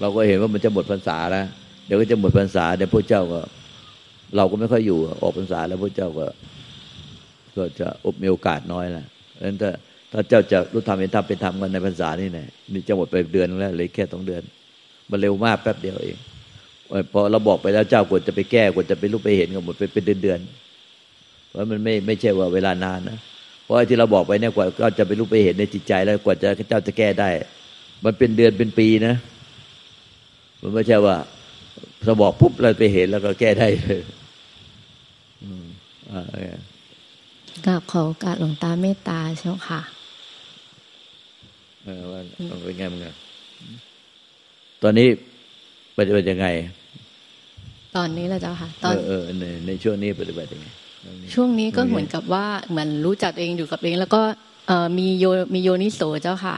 เราก็เห็นว่ามันจะหมดพรรษาแล้วเดี๋ยวก็จะหมดพรรษาเดี๋ยวพระเจ้าก็ เราก็ไม่ค่อยอยู่ออกพรรษาแล้วพระเจ้าก็ ก็จะอบมีโอกาสน้อยแล้วดังนั้นถ้าถ้าเจ้าจะรู้ธรรมเป็นธรรมเป็นธรรมกันในพรรษานี่แน่นี่จะหมดไปเดือนแล้วเลยแค่สองเดือน มันเร็วมากแป๊บเดียวเองพอเราบอกไปแล้วเจ้ากว่าจะไปแก้กว่าจะไปรู้ไปเห็นก็หมดไปเป็นเดือนๆเพราะมันไม่ไม่ใช่ว่าเวลานานนะเพราะที่เราบอกไปเนี่ยกว่าก็จะไปรู้ไปเห็นในจิตใจแล้วกว่าจะเจ้าจะแก้ได้ มันเป็นเดือนเป็นปีนะ มันไม่ใช่ว่าสบอกปุ๊บเราไปเห็นแล้วก็แก้ได้เลยอืมอ่ากับขอโอกาสหลวงตาเมตตาเช่าค่ะเออว่าเป็นไงมึงตอนนี้ปฏิบัติยังไง ตอนนี้แหละเจ้าค่ะ ตอนเออในในช่วงนี้ปฏิบัติยังไง ช่วงนี้ก็เหมือนกับว่าเหมือนรู้จักเองอยู่กับเอง แล้วก็เออมีโยมีโยนิโสเจ้าค่ะ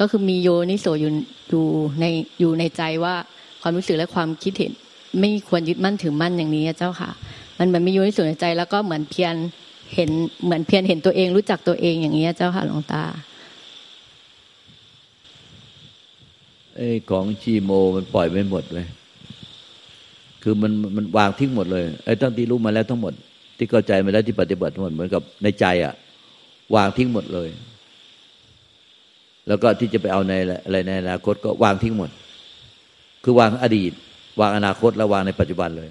ก็คือมีโยนิโสอยู่อยู่ในอยู่ในใจว่า ความรู้สึกและความคิดเห็น ไม่ควรยึดมั่นถือมั่นอย่างนี้เจ้าค่ะ มันเหมือนมีโยนิโสในใจ แล้วก็เหมือนเพียรเห็นเหมือนเพียรเห็นตัวเองรู้จักตัวเองอย่างนี้เจ้าค่ะหลวงตาไอ้ของชีโมมันปล่อยไม่หมดเลย คือมันมันวางทิ้งหมดเลยไอ้ตั้งที่รู้มาแล้วทั้งหมด ที่เข้าใจมาแล้วที่ปฏิบัติทั้งหมดเหมือนกับในใจอะ วางทิ้งหมดเลย แล้วก็ที่จะไปเอาในอะไรในอนาคตก็วางทิ้งหมด คือวางอดีต วางอนาคตแล้ววางในปัจจุบันเลย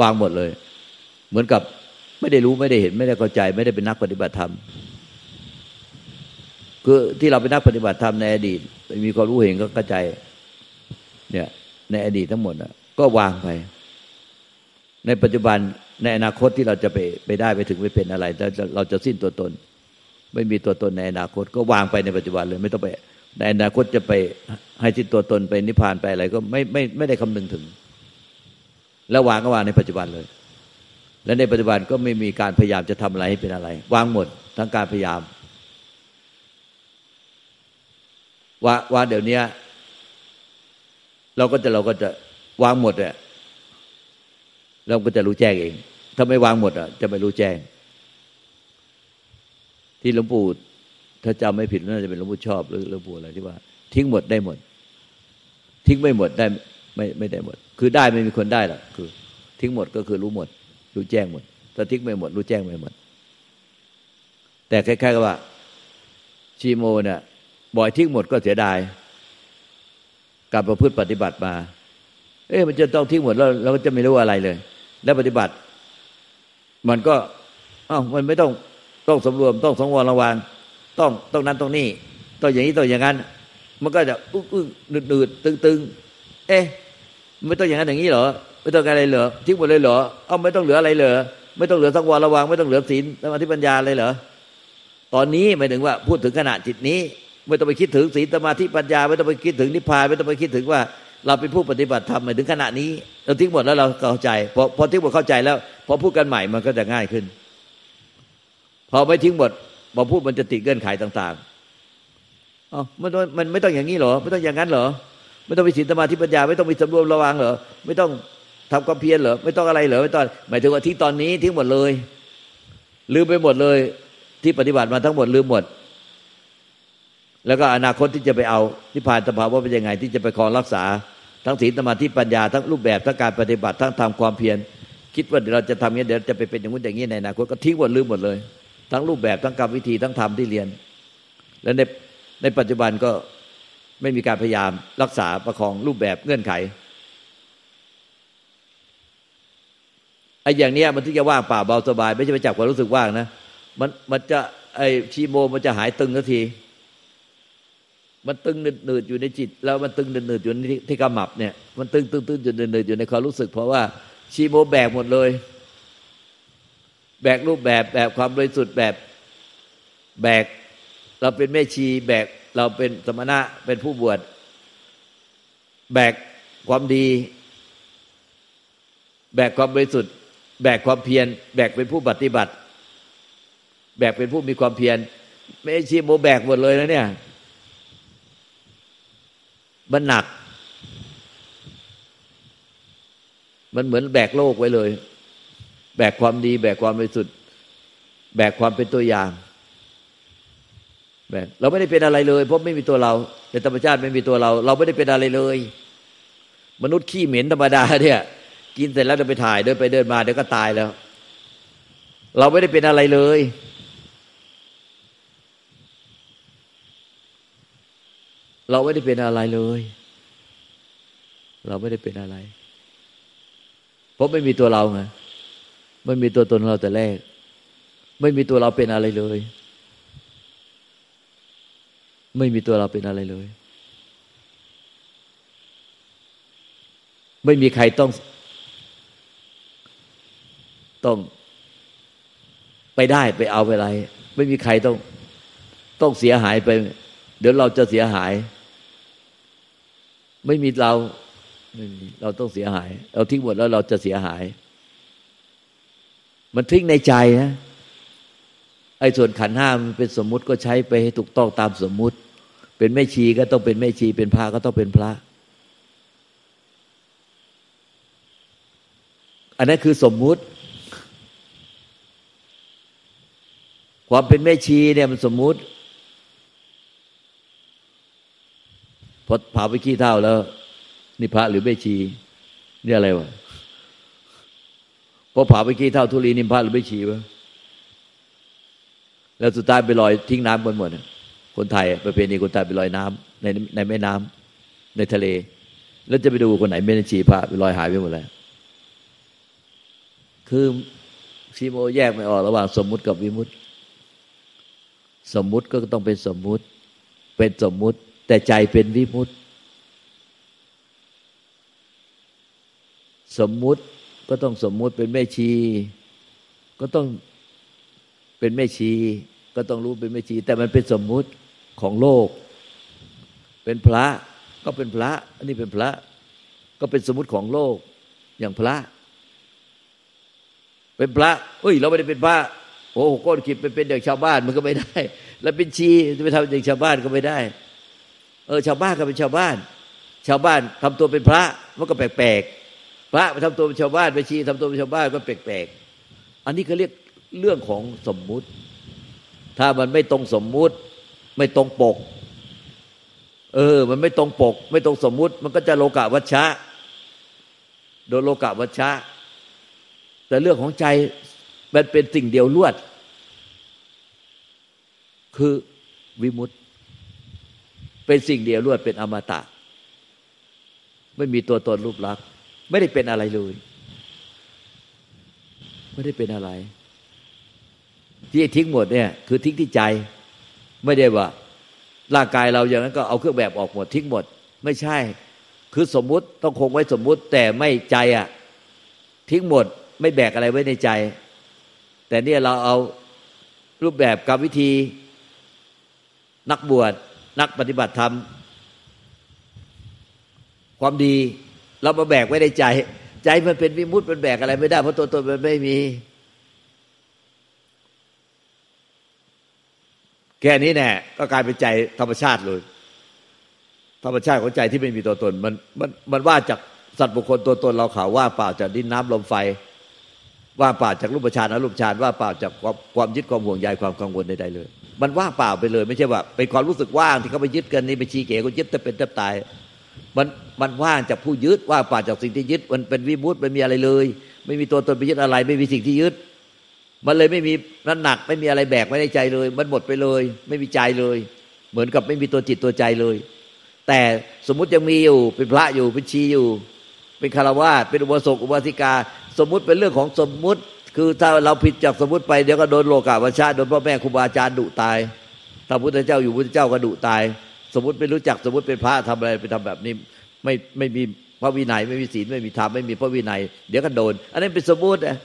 วางหมดเลย เหมือนกับไม่ได้รู้ไม่ได้เห็นไม่ได้เข้าใจ ไม่ได้เป็นนักปฏิบัติธรรม คือที่เราเป็นนักปฏิบัติธรรมในอดีต มีความรู้เห็นก็กระจายเนี่ย ในอดีตทั้งหมดก็วางไป ในปัจจุบันในอนาคตที่เราจะไปไปได้ไปถึงไปเป็นอะไรเราจะเราจะสิ้นตัวตน ไม่มีตัวตนในอนาคต ก็วางไปในปัจจุบันเลย ไม่ต้องไป ในอนาคตจะไปให้สิ้นตัวตนไปนิพพานไปอะไรก็ไม่ไม่ไม่ได้คำนึงถึง แล้ววางก็วางในปัจจุบันเลย และในปัจจุบันก็ไม่มีการพยายามจะทำอะไรให้เป็นอะไร วางหมดทั้งการพยายาม ว่าว่าเดี๋ยวนี้เราก็จะเราก็จะวางหมดอะเราก็จะรู้แจ้งเอง ถ้าไม่วางหมดอะจะไม่รู้แจ้ง ที่หลวงปู่ ถ้าจำไม่ผิดน่าจะเป็นหลวงปู่ชอบหรือหลวงปู่อะไรที่ว่า ทิ้งหมดได้หมด ทิ้งไม่หมดได้ไม่ไม่ได้หมด คือได้ไม่มีคนได้หรอกคือ ทิ้งหมดก็คือรู้หมด รู้แจ้งหมดถ้าทิ้งไม่หมด รู้แจ้งไม่หมด แต่คล้ายๆกับว่า ชีโมเนี่ยบ่อยทิ้งหมดก็เสียดายการประพฤติปฏิบัติมา เอ๊ะมันจะต้องทิ้งหมดแล้วเราก็จะไม่รู้อะไรเลย แล้วปฏิบัติ มันก็อ้าวมันไม่ต้องต้องสำรวมต้องสังวรระวัง ต้องต้องนั้นต้องนี่ต้องอย่างนี้ต้องอย่างนั้น มันก็จะอึ้งอึ้งหนืดหนืดตึงตึงเอ๊ะไม่ต้องอย่างนั้นอย่างนี้เหรอไม่ต้องอะไรเหรอทิ้งหมดเลยเหรอเอาไม่ต้องเหลืออะไรเหรอไม่ต้องเหลือสังวรระวังไม่ต้องเหลือศีลสมาธิปัญญาเลยเหรอตอนนี้หมายถึงว่าพูดถึงขณะจิตนี้ ไม่ต้องไปคิดถึงศีลสมาธิปัญญา ไม่ต้องไปคิดถึงนิพพานไม่ต้องไปคิดถึงว่าเราเป็นผู้ปฏิบัติธรรมหมายถึงขณะนี้ เราทิ้งหมดแล้วเราเข้าใจพอพอทิ้งหมดเข้าใจแล้วพอพูดกันใหม่มันก็จะง่ายขึ้น พอไม่ทิ้งหมด พอพูดมันจะติดเงื่อนไขต่างๆอ๋อมันมันไม่ต้องอย่างนี้เหรอ ไม่ต้องอย่างนั้นเหรอ ไม่ต้องมีศีลสมาธิปัญญา ไม่ต้องมีสำรวมระวังเหรอ ไม่ต้องทำความเพียรเหรอ ไม่ต้องอะไรเหรอ ไม่ต้อง หมายถึงว่าทิ้งตอนนี้ทิ้งหมดเลย ลืมไปหมดเลย ที่ปฏิบัติมาทั้งหมดลืมหมด แล้วก็อนาคตที่จะไปเอานิพพานสภาวะเป็นยังไง ที่จะไปครองรักษา ทั้งศีลสมาธิปัญญา ทั้งรูปแบบ ทั้งการปฏิบัติ ทั้งทำความเพียร คิดว่าเดี๋ยวเราจะทำงี้เดี๋ยวจะไปเป็นอย่างนู้นอย่างนี้ในอนาคตก็ทิ้งหมดลืมหมดเลย ทั้งรูปแบบทั้งกรรมวิธีทั้งธรรมที่เรียน และในในปัจจุบันก็ไม่มีการพยายามรักษาประคองรูปแบบเงื่อนไขไอ้อย่างเนี้ยมันที่จะว่างเปล่าเบาสบาย ไม่ใช่ไปจับความรู้สึกว่างนะมันมันจะไอ้ชีโมมันจะหายตึงทันที มันตึงหนืดอยู่ในจิต แล้วมันตึงหนืดอยู่ในที่กำมับเนี่ยมันตึงตึงตึงอยู่หนืดอยู่ในความรู้สึก เพราะว่าชีโมแบกหมดเลย แบกรูปแบบแบบความบริสุทธิ์แบบแบก เราเป็นแม่ชี แบกเราเป็นสมณะเป็นผู้บวชแบกความดี แบกความบริสุทธิ์ แบกความเพียรแบกเป็นผู้ปฏิบัติ แบกเป็นผู้มีความเพียรแม่ชีโมแบกหมดเลยนะเนี่ยมันหนัก มันเหมือนแบกโลกไว้เลย แบกความดี แบกความบริสุทธิ์ แบกความเป็นตัวอย่างแบกเราไม่ได้เป็นอะไรเลย เพราะไม่มีตัวเราในธรรมชาติไม่มีตัวเรา เราไม่ได้เป็นอะไรเลย มนุษย์ขี้เหม็นธรรมดาเนี่ย กินเสร็จแล้วจะไปถ่ายเดินไปเดินมาเดี๋ยวก็ตายแล้ว เราไม่ได้เป็นอะไรเลย เราไม่ได้เป็นอะไรเลย เราไม่ได้เป็นอะไร เพราะไม่มีตัวเราไง ไม่มีตัวตนเราแต่แรก ไม่มีตัวเราเป็นอะไรเลย ไม่มีตัวเราเป็นอะไรเลย ไม่มีใครต้อง ต้อง ไปได้ไปเอาไปอะไร ไม่มีใครต้อง ต้องเสียหายไป เดี๋ยวเราจะเสียหาย ไม่มีเราไม่มีเราต้องเสียหาย เราทิ้งหมดแล้วเราจะเสียหาย มันทิ้งในใจนะไอ้ส่วนขันห้ามันเป็นสมมุติก็ใช้ไปให้ถูกต้องตามสมมุติ เป็นแม่ชีก็ต้องเป็นแม่ชี เป็นพระก็ต้องเป็นพระ อันนั้นคือสมมุติ ความเป็นแม่ชีเนี่ยมันสมมุติพอผ่าไปขี้เท่าแล้ว นี่พระหรือแม่ชี นี่อะไรวะ พอผ่าไปขี้เท่าทุลีนิมพระหรือแม่ชีวะแล้วสุดท้ายไปลอยทิ้งน้ำบนหมดคนไทยประเพณีคนไทยไปลอยน้ำในในแม่น้ำในทะเล แล้วจะไปดูคนไหนไม่ได้ชีพระไปลอยหายไปหมดเลยคือซีโมแยกไม่ออกระหว่างสมมุติกับวิมุติ สมมุติก็ต้องเป็นสมมุติ เป็นสมมุติ แต่ใจเป็นวิมุติ สมมุติ ก็ต้องสมมุติเป็นแม่ชี ก็ต้องเป็นแม่ชี ก็ต้องรู้เป็นแม่ชี แต่มันเป็นสมมุติของโลก เป็นพระก็เป็นพระ อันนี้เป็นพระ ก็เป็นสมมุติของโลก อย่างพระ เป็นพระเฮ้ย เราไม่ได้เป็นพระโอ้โหก้นขิดไปเป็นเด็กชาวบ้านมันก็ไม่ได้ แล้วเป็นชีจะไปทำเด็กชาวบ้านก็ไม่ได้ เออ ชาวบ้านก็เป็นชาวบ้าน ชาวบ้านทำตัวเป็นพระมันก็แปลกๆ พระทำตัวเป็นชาวบ้านเป็นชีทำตัวเป็นชาวบ้านก็แปลกๆอันนี้เขาเรียกเรื่องของสมมุติ ถ้ามันไม่ตรงสมมุติ ไม่ตรงปก เออ มันไม่ตรงปก ไม่ตรงสมมุติ มันก็จะโลกะวัชชะ โดนโลกะวัชชะ แต่เรื่องของใจมันเป็นสิ่งเดียวลวด คือวิมุตติ เป็นสิ่งเดียวลวดเป็นอมตะ ไม่มีตัวตนรูปลักษณ์ ไม่ได้เป็นอะไรเลย ไม่ได้เป็นอะไร ที่ทิ้งหมดเนี่ย คือทิ้งที่ใจ ไม่ได้ว่า ร่างกายเราอย่างนั้นก็เอาเครื่องแบบออกหมดทิ้งหมด ไม่ใช่ คือสมมุติต้องคงไว้สมมุติ แต่ไม่ใจอะทิ้งหมด ไม่แบกอะไรไว้ในใจ แต่เนี่ยเราเอารูปแบบกรรมวิธี นักบวชนักปฏิบัติธรรมความดี เรามาแบกไว้ในใจ ใจมันเป็นวิมุตต์มันแบกอะไรไม่ได้ เพราะตัวตนมันไม่มี แค่นี้แน่ก็กลายเป็นใจธรรมชาติเลย ธรรมชาติของใจที่ไม่มีตัวตน มันมันมันว่าจากสัตว์บุคคลตัวตนเราข่าวว่าเปล่าจากดินน้ำลมไฟ ว่าเปล่าจากรูปฌานอรูปฌานว่าเปล่าจากความความยึดความห่วงใยความกังวลใดๆเลย มันว่างเปล่าไปเลย ไม่ใช่ว่าเป็นความรู้สึกว่างที่เขาไปยึดกันนี่ไปชี้เก๋ก็ยึดแต่เป็นแต่ตาย มันมันว่างจากผู้ยึดว่างเปล่าจากสิ่งที่ยึด มันเป็นวิมุตต์ไม่มีอะไรเลย ไม่มีตัวตนไปยึดอะไร ไม่มีสิ่งที่ยึด มันเลยไม่มีน้ำหนักไม่มีอะไรแบกไว้ในใจเลย มันหมดไปเลย ไม่มีใจเลย เหมือนกับไม่มีตัวจิตตัวใจเลย แต่สมมุติยังมีอยู่เป็นพระอยู่เป็นชีอยู่ เป็นคารวาสเป็นอุบาสกอุบาสิกา สมมุติเป็นเรื่องของสมมุติ คือถ้าเราผิดจากสมมุติไปเดี๋ยวก็โดนโลกาวัชชาโดนพ่อแม่ครูบาอาจารย์ดุตายถ้าพุทธเจ้าอยู่พุทธเจ้าก็ดุตาย สมมติไม่รู้จักสมมติเป็นพระทำอะไรไปทำแบบนี้ ไม่ไม่มีพระวินัยไม่มีศีลไม่มีธรรมไม่มีพระวินัย เดี๋ยวก็โดน อันนั้เป็นสมมตินะ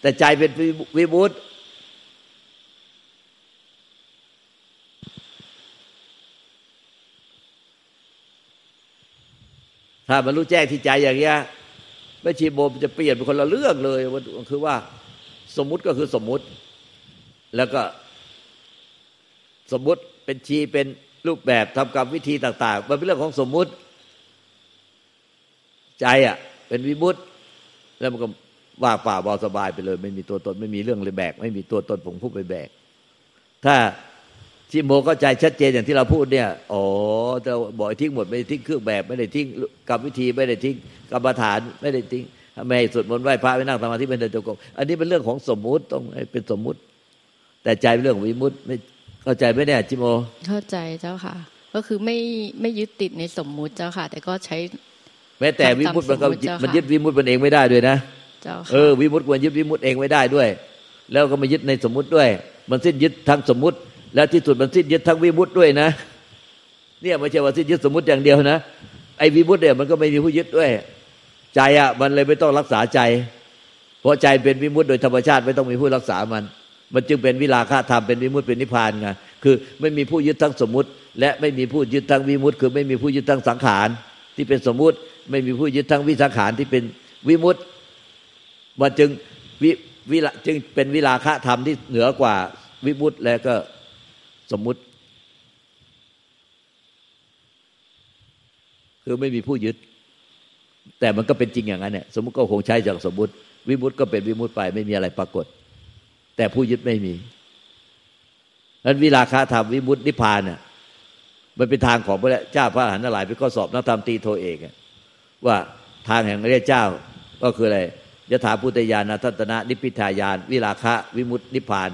แต่ใจเป็นวิมุตถ้ามันรู้แจ้งที่ใจอย่างเงี้ยไม่ชีโบมจะเปลี่ยนเป็นคนละเรื่องเลยมันคือว่า สมมุติก็คือสมมุติ แล้วก็ สมมุติเป็นชีเป็น รูปแบบทำกรรมวิธีต่าง ๆ มันเป็นเรื่องของสมมุติ ใจอะ เป็นวิมุตติแล้วมันก็ว่าป่าเบาสบายไปเลย ไม่มีตัวตน ไม่มีเรื่องเลยแบก ไม่มีตัวตนผมผู้ไปแบก ถ้าที่โมเข้าใจชัดเจนอย่างที่เราพูดเนี่ยอ๋อเราบอกทิ้งหมดไม่ได้ทิ้งเครื่องแบบ ไม่ได้ทิ้งกรรมวิธีไม่ได้ทิ้งกรรมฐานไม่ได้ทิ้งไม่สวดมนต์ไหว้พระไม่นั่งสมาธิไม่เดินจงกรมอันนี้เป็นเรื่องของสมมุติต้องเป็นสมมุติ แต่ใจเป็นเรื่องวิมุตไม่ เข้าใจไม่แน่จิโม เข้าใจเจ้าค่ะ ก็คือไม่ไม่ยึดติดในสมมุติเจ้าค่ะ แต่ก็ใช้ แม้แต่วิมุตมันก็ตามสมมุติเจ้าค่ะมันยึดวิมุตมันเองไม่ได้ด้วยนะเจ้าค่ะเออวิมุตควรยึดวิมุตเองไม่ได้ด้วย แล้วก็มายึดในสมมุติด้วย มันสิ้นยึดทั้งสมมุติ และที่สุดมันสิ้นยึดทั้งวิมุตด้วยนะ เนี่ยไม่ใช่ว่าสิ้นยึดสมมุติอย่างเดียวนะไอ้วิมุตเนี่ยมันก็ไม่มีผู้ยึดด้วย ใจอะมันเลยไม่ต้องรักษาใจ เพราะใจเป็นวิมุตโดยธรรมชาติไม่ต้องมีผู้รักษามัน มันจึงเป็นวิลาคะธรรมเป็นวิมุตเป็นนิพพานไงคือไม่มีผู้ยึดทั้งสมมติ และไม่มีผู้ยึดทั้งวิมุตคือไม่มีผู้ยึดทั้งสังขารที่เป็นสมมติ ไม่มีผู้ยึดทั้งวิสังขารที่เป็นวิมุตมันจึงวิวิละจึงเป็นวิลาคะธรรมที่เหนือกว่าวิมุตและก็สมมุติ คือไม่มีผู้ยึด แต่มันก็เป็นจริงอย่างนั้นเนี่ยสมมติก็คงใช้จากสมมติ วิมุตก็เป็นวิมุตไป ไม่มีอะไรปรากฏ แต่ผู้ยึดไม่มีนั้นวิลาคาธรรมวิมุตตินิพพานน่ะมันเป็นทางของพระเจ้าพระอรหันต์หลายไปข้อสอบนักธรรมตีโทเอกว่าทางแห่งพระเจ้าก็คืออะไรยถาพุทธญาณทัตนะนิพพิทายาน วิลาคะวิมุตตินิพพาน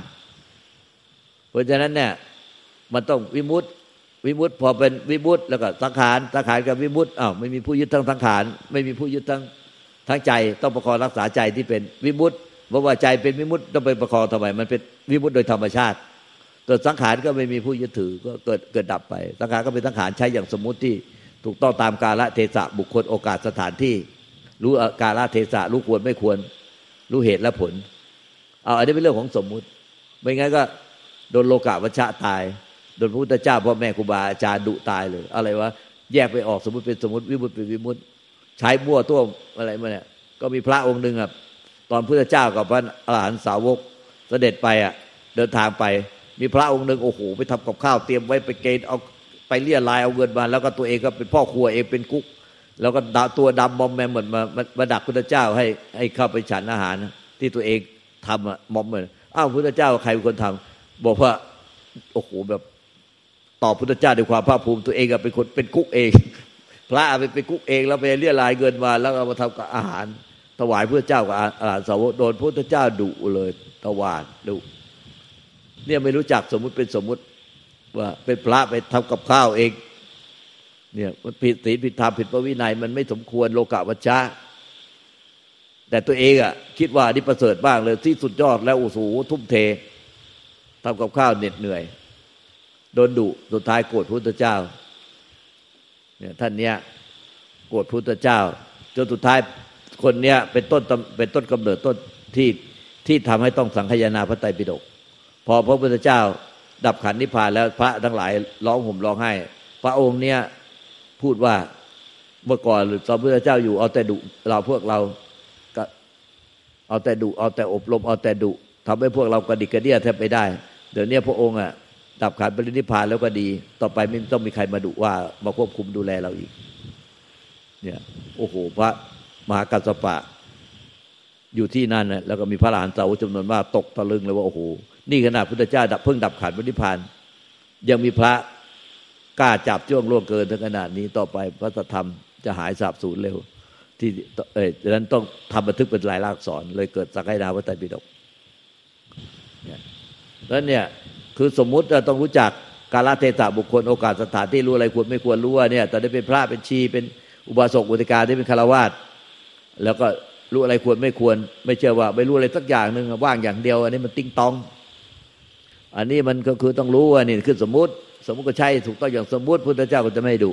เพราะฉะนั้นเนี่ยมันต้องวิมุตติวิมุตติพอเป็นวิมุตติแล้วก็สังขารสังขารกับวิมุตติอ้าวไม่มีผู้ยึดทั้งสังขารไม่มีผู้ยึดทั้งทั้งใจ ต้องประคองรักษาใจที่เป็นวิมุตติ เพราะว่าใจเป็นวิมุตติต้องไปประคองทำไมมันเป็นวิมุตติโดยธรรมชาติตัวสังขารก็ไม่มีผู้ยึดถือก็เกิดเกิดดับไป สังขารก็เป็นสังขารใช้อย่างสมมุติที่ถูกต้องตามกาลเทศะบุคคลโอกาสสถานที่ รู้กาลเทศะรู้ควรไม่ควร รู้เหตุและผล เอาอันนี้เป็นเรื่องของสมมุติ ไม่งั้นก็โดนโลกะวัชชะตาย โดนพระพุทธเจ้าพ่อแม่ครูบาอาจารย์ดุตายเลย อะไรวะแยกไปออกสมมติเป็นสมมติวิมุตติเป็นวิมุตติใช้มั่วตัวอะไรมาเนี่ยก็มีพระองค์หนึ่งอะ อนพุทธเจ้ากับพระอรหันตสาวกเสด็จไปอะ เดินทางไป มีพระองค์หนึ่งโอ้โหไปทำกับข้าวเตรียมไว้ไปเกณฑ์เอาไปเลี่ยลายเอาเงินมา แล้วก็ตัวเองก็เป็นพ่อครัวเองเป็นกุ๊ก แล้วก็ดาตัวดำมอมแมมเหมือนมามาดักพุทธเจ้าให้ให้เข้าไปฉันอาหาร ที่ตัวเองทำอะมอมเหมือนอ้าวพุทธเจ้าใครเป็นคนทำบอกว่าโอ้โหแบบตอบพุทธเจ้าด้วยความภาคภูมิตัวเองอะเป็นคนเป็นกุ๊กเอง พระเป็นเป็นกุ๊กเองแล้วไปเรียรายเงินมา แล้วเอามาทำกับอาหาร ถวายพระเจ้ากับอาสาวกโดนพระเจ้าดุเลยตวาดดุเนี่ยไม่รู้จักสมมุติเป็นสมมุติว่าเป็นพระไปทำกับข้าวเอง เนี่ยมันผิดศีลผิดธรรมผิดพระวินัย มันไม่สมควรโลกะวัชชะ แต่ตัวเองอะคิดว่านี่ประเสริฐบ้างเลยที่สุดยอดแล้วโอ้โหทุ่มเททำกับข้าวเหน็ดเหนื่อย โดนดุสุดท้ายโกรธพุทธเจ้าเนี่ยท่านเนี้ยโกรธพุทธเจ้าจนสุดท้าย คนเนี้ยเป็นต้นเป็นต้นกำเนิดต้นที่ที่ทำให้ต้องสังคายนาพระไตรปิฎกพอพระพุทธเจ้าดับขันนิพพานแล้วพระทั้งหลายร้องห่มร้องไห้ พระองค์เนี้ยพูดว่าเมื่อก่อนตอนพระเจ้าอยู่เอาแต่ดุเราพวกเราก็เอาแต่ดุเอาแต่อบรมเอาแต่ดุทำให้พวกเรากระดิกกระเดี้ยแทบไม่ได้ เดี๋ยวนี้พระองค์อะดับขันปรินิพพานแล้วก็ดี ต่อไปไม่ต้องมีใครมาดุว่ามาควบคุมดูแลเราอีก เนี่ย โอ้โห พระ มหากัสสปะ อยู่ที่นั่นนะแล้วก็มีพระหลานเสาวจำนวนมากตกตะลึงเลยว่าโอ้โหนี่ขนาดพุทธเจ้าดับเพิ่งดับขันปรินิพพาน ยังมีพระกล้าจับจ้วงล่วงเกินถึงขนาดนี้ต่อไปพระธรรมจะหายสาบสูญเร็ว ที่เอ้ยดังนั้นต้องทำบันทึกเป็นลายลักษณ์อักษรเลยเกิดสักไดาวัตไตรปิฎกเนี่ยแล้วเนี่ยคือสมมุติเราต้องรู้จักกาลเทศะบุคคลโอกาสสถานที่รู้อะไรควรไม่ควรรู้ว่าเนี่ยตอนนี้เป็นพระเป็นชีเป็นอุบาสกอุติกาที่เป็นคารวาส แล้วก็รู้อะไรควรไม่ควร ไม่เชื่อว่า ไม่รู้อะไรสักอย่างหนึ่งว่างอย่างเดียว อันนี้มันติ้งตอง อันนี้มันก็คือต้องรู้ว่านี่คือสมมติ สมมติก็ใช่ถูกต้องอย่างสมมติพุทธเจ้าก็จะไม่ดุ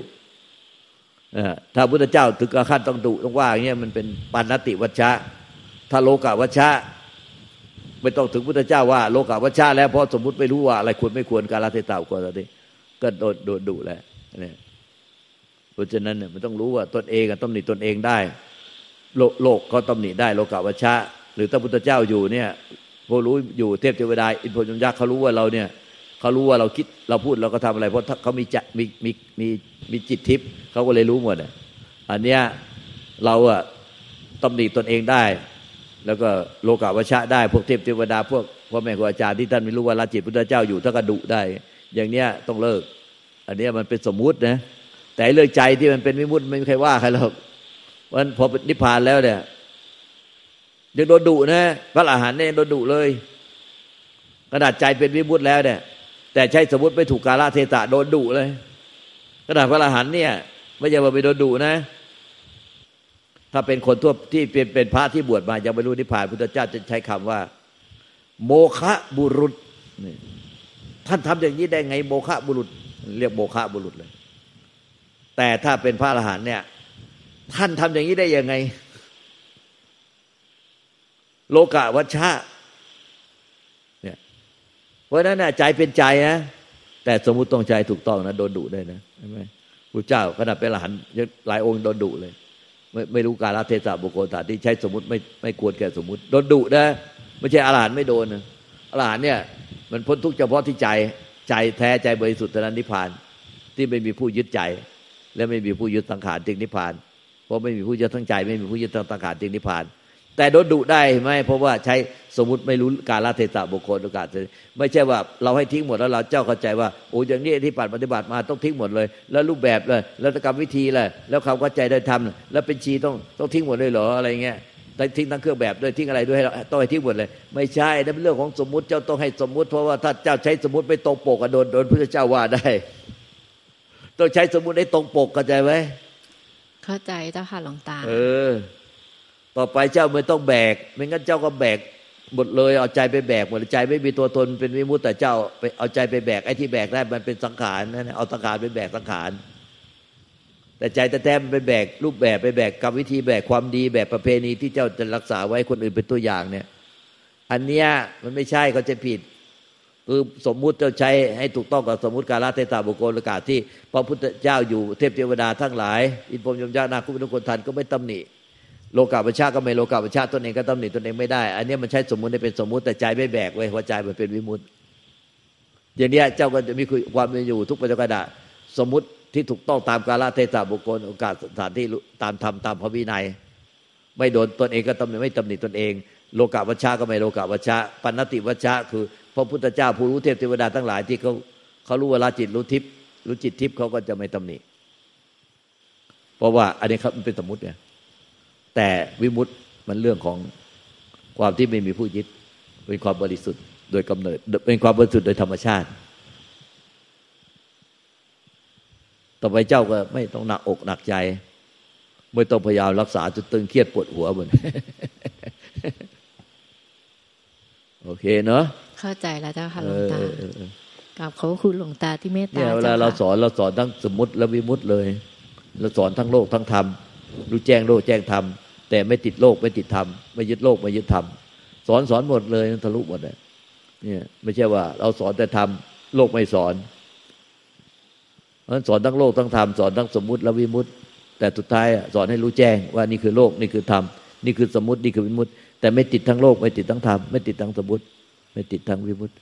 ถ้าพุทธเจ้าถึงกับขั้นต้องดุต้องว่าอย่างเงี้ยมันเป็นปานติวัชชะถ้าโลกาวัชชะไม่ต้องถึงพุทธเจ้าว่าโลกาวัชชะแล้วเพราะสมมติไม่รู้ว่าอะไรควรไม่ควรการละเทศะควรอะไรก็โดนโดนดุแล้วเนี่ยเพราะฉะนั้นเนี่ยมันต้องรู้ว่าตนเองต้องหนีตนเองได้ โลกโลกเขาตำหนิได้โลกาวัชชะ หรือถ้าพุทธเจ้าอยู่เนี่ยพวกรู้อยู่เทพเทวดาอินพรหมยักษ์เขารู้ว่าเราเนี่ยเขารู้ว่าเราคิดเราพูดเราก็ทำอะไร เพราะเขามีจะมีมีมีมีจิตทิพย์เขาก็เลยรู้หมดอะอันเนี้ยเราอะตำหนิตนเองได้ แล้วก็โลกาวัชชะได้ พวกเทพเทวดา พวกพ่อแม่ครูอาจารย์ที่ท่านไม่รู้ว่าละจิตพุทธเจ้าอยู่ท่านก็ดุได้ อย่างเนี้ยต้องเลิก อันเนี้ยมันเป็นสมมุตินะแต่เรื่องใจที่มันเป็นวิมุติไม่มีใครว่าใครหรอก วันพอนิพพานแล้วเนี่ยยังโดนดุนะพระอรหันต์เนี่ยโดนดุเลยขนาดใจเป็นวิมุตติแล้วเนี่ย แต่ใช้สมมติไม่ถูกกาลเทศะโดนดุเลยขนาดพระอรหันต์เนี่ยไม่ใช่ว่าไปโดนดุนะ ถ้าเป็นคนทั่วที่เป็นเป็นพระที่บวชมา ยังไม่รู้นิพพานพุทธเจ้าจะใช้คำว่า โมคะบุรุษนี่ท่านทำอย่างนี้ได้ไงโมคะบุรุษ เรียกโมคะบุรุษเลย แต่ถ้าเป็นพระอรหันต์เนี่ย ท่านทำอย่างนี้ได้ยังไง โลกะวัชชะเนี่ยเพราะนั้นน่ะใจเป็นใจนะแต่สมมุติต้องใจถูกต้องนะโดนดุได้นะใช่ไหมพระเจ้าขนาดเป็นอรหันหลายองค์โดนดุเลย ไม่ไม่รู้การละเทศะบุคคลฐานที่ใช้สมมติไม่ไม่ควรแก่สมมติโดนดุนะไม่ใช่อรหันไม่โดนนะอรหันเนี่ย มันพ้นทุกข์เฉพาะที่ใจใจแท้ใจบริสุทธิ์เท่านั้นนิพพาน ที่ไม่มีผู้ยึดใจ และไม่มีผู้ยึดสังขารจึงนิพพาน ราะไม่มีผู้ยึดทั้งใจ ไม่มีผู้ยึดทั้งสังขารจึงนิพพาน แต่โดนดุได้ไหมเพราะว่าใช้สมมติไม่รู้การละเทศะบุคคลโอกาสไม่ใช่ว่าเราให้ทิ้งหมดแล้วเราเจ้าเข้าใจว่าโอ้อย่างนี้ที่ปฏิบัติมาต้องทิ้งหมดเลย แล้วรูปแบบเลย แล้วกรรมวิธีเลยแล้วความเข้าใจได้ทำแล้วเป็นชีต้องต้องทิ้งหมดเลยเหรออะไรเงี้ยทิ้งทั้งเครื่องแบบด้วยทิ้งอะไรด้วยต้องให้ทิ้งหมดเลย ไม่ใช่นั่นเป็นเรื่องของสมมติเจ้าต้องให้สมมติ เพราะว่าถ้าเจ้าใช้สมมติไม่ตรงปกโดนโดนพระเจ้าว่าได้ ต้องใช้สมมติให้ตรงปกเข้าใจไหม เข้าใจเจ้าค่ะหลวงตา เออ ต่อไปเจ้าไม่ต้องแบก ไม่งั้นเจ้าก็แบกหมดเลย เอาใจไปแบกหมดใจไม่มีตัวตนเป็นวิมุตแต่เจ้าไปเอาใจไปแบกไอ้ที่แบกได้มันเป็นสังขารนั่นเอาสังขารไปแบกสังขารแต่ใจแต่แท้มันไปแบกรูปแบบไปแบกกรรมวิธีแบกความดีแบบประเพณีที่เจ้าจะรักษาไว้คนอื่นเป็นตัวอย่างเนี่ย อันเนี้ยมันไม่ใช่เขาจะผิด คือสมมุติเจ้าใช้ให้ถูกต้องกับสมมุติการละเทศะบุคคลประกาศที่พระพุทธเจ้าอยู่เทพเทวดาทั้งหลาย อินพรมยมญานาคุปนุคนทันก็ไม่ตำหนิโลกาประชาก็ไม่โลกาประชาตนเองก็ตำหนิตนเองไม่ได้ อันนี้มันใช้สมมุติให้เป็นสมมุติแต่ใจไม่แบกไว้หัวใจมันเป็นวิมุตติอย่างนี้เจ้าก็จะมีความเป็นอยู่ทุกปัจจุบันสมมุติที่ถูกต้องตามกาลเทศะบุคคลโอกาสสถานที่ตามธรรมตามพระวินัย ไม่โดนตนเองก็ตำหนิไม่ตำหนิตนเอง โลกาวัชชาก็ไม่โลกาวัชชาปัณติวัชชาคือ พระพุทธเจ้าผู้รู้เทพเทวดาทั้งหลายที่เขาเขารู้เวลาจิตรู้ทิพย์รู้จิตทิพย์เขาก็จะไม่ตำหนิเพราะว่าอันนี้ครับมันเป็นสมมติเนี่ยแต่วิมุตต์มันเรื่องของความที่ไม่มีผู้ยึดเป็นความบริสุทธิ์โดยกำเนิด เป็นความบริสุทธิ์โดยธรรมชาติ ต่อไปเจ้าก็ไม่ต้องหนักอกหนักใจ ไม่ต้องพยายามรักษาจนตึงเครียดปวดหัวเหมือนโอเคเนาะ เข้าใจแล้วเจ้าค่ะหลวงตากราบขอบคุณหลวงตาที่เมตตาเนี่ยเวลาเราสอนเราสอนทั้งสมมติและวิมุตต์เลย เราสอนทั้งโลกทั้งธรรมรู้แจ้งโลกแจ้งธรรมแต่ไม่ติดโลกไม่ติดธรรมไม่ยึดโลกไม่ยึดธรรมสอนสอนหมดเลยทะลุหมดเลยเนี่ยไม่ใช่ว่า เราสอนแต่ธรรมโลกไม่สอนเพราะสอนทั้งโลกทั้งธรรมสอนทั้งสมมุติและวิมุตต์แต่สุดท้ายสอนให้รู้แจ้งว่านี่คือโลกนี่คือธรรมนี่คือสมมตินี่คือวิมุตต์แต่ไม่ติดทั้งโลกไม่ติดทั้งธรรมไม่ติดทั้งสมมติ ไม่ติดทางวิมุตติ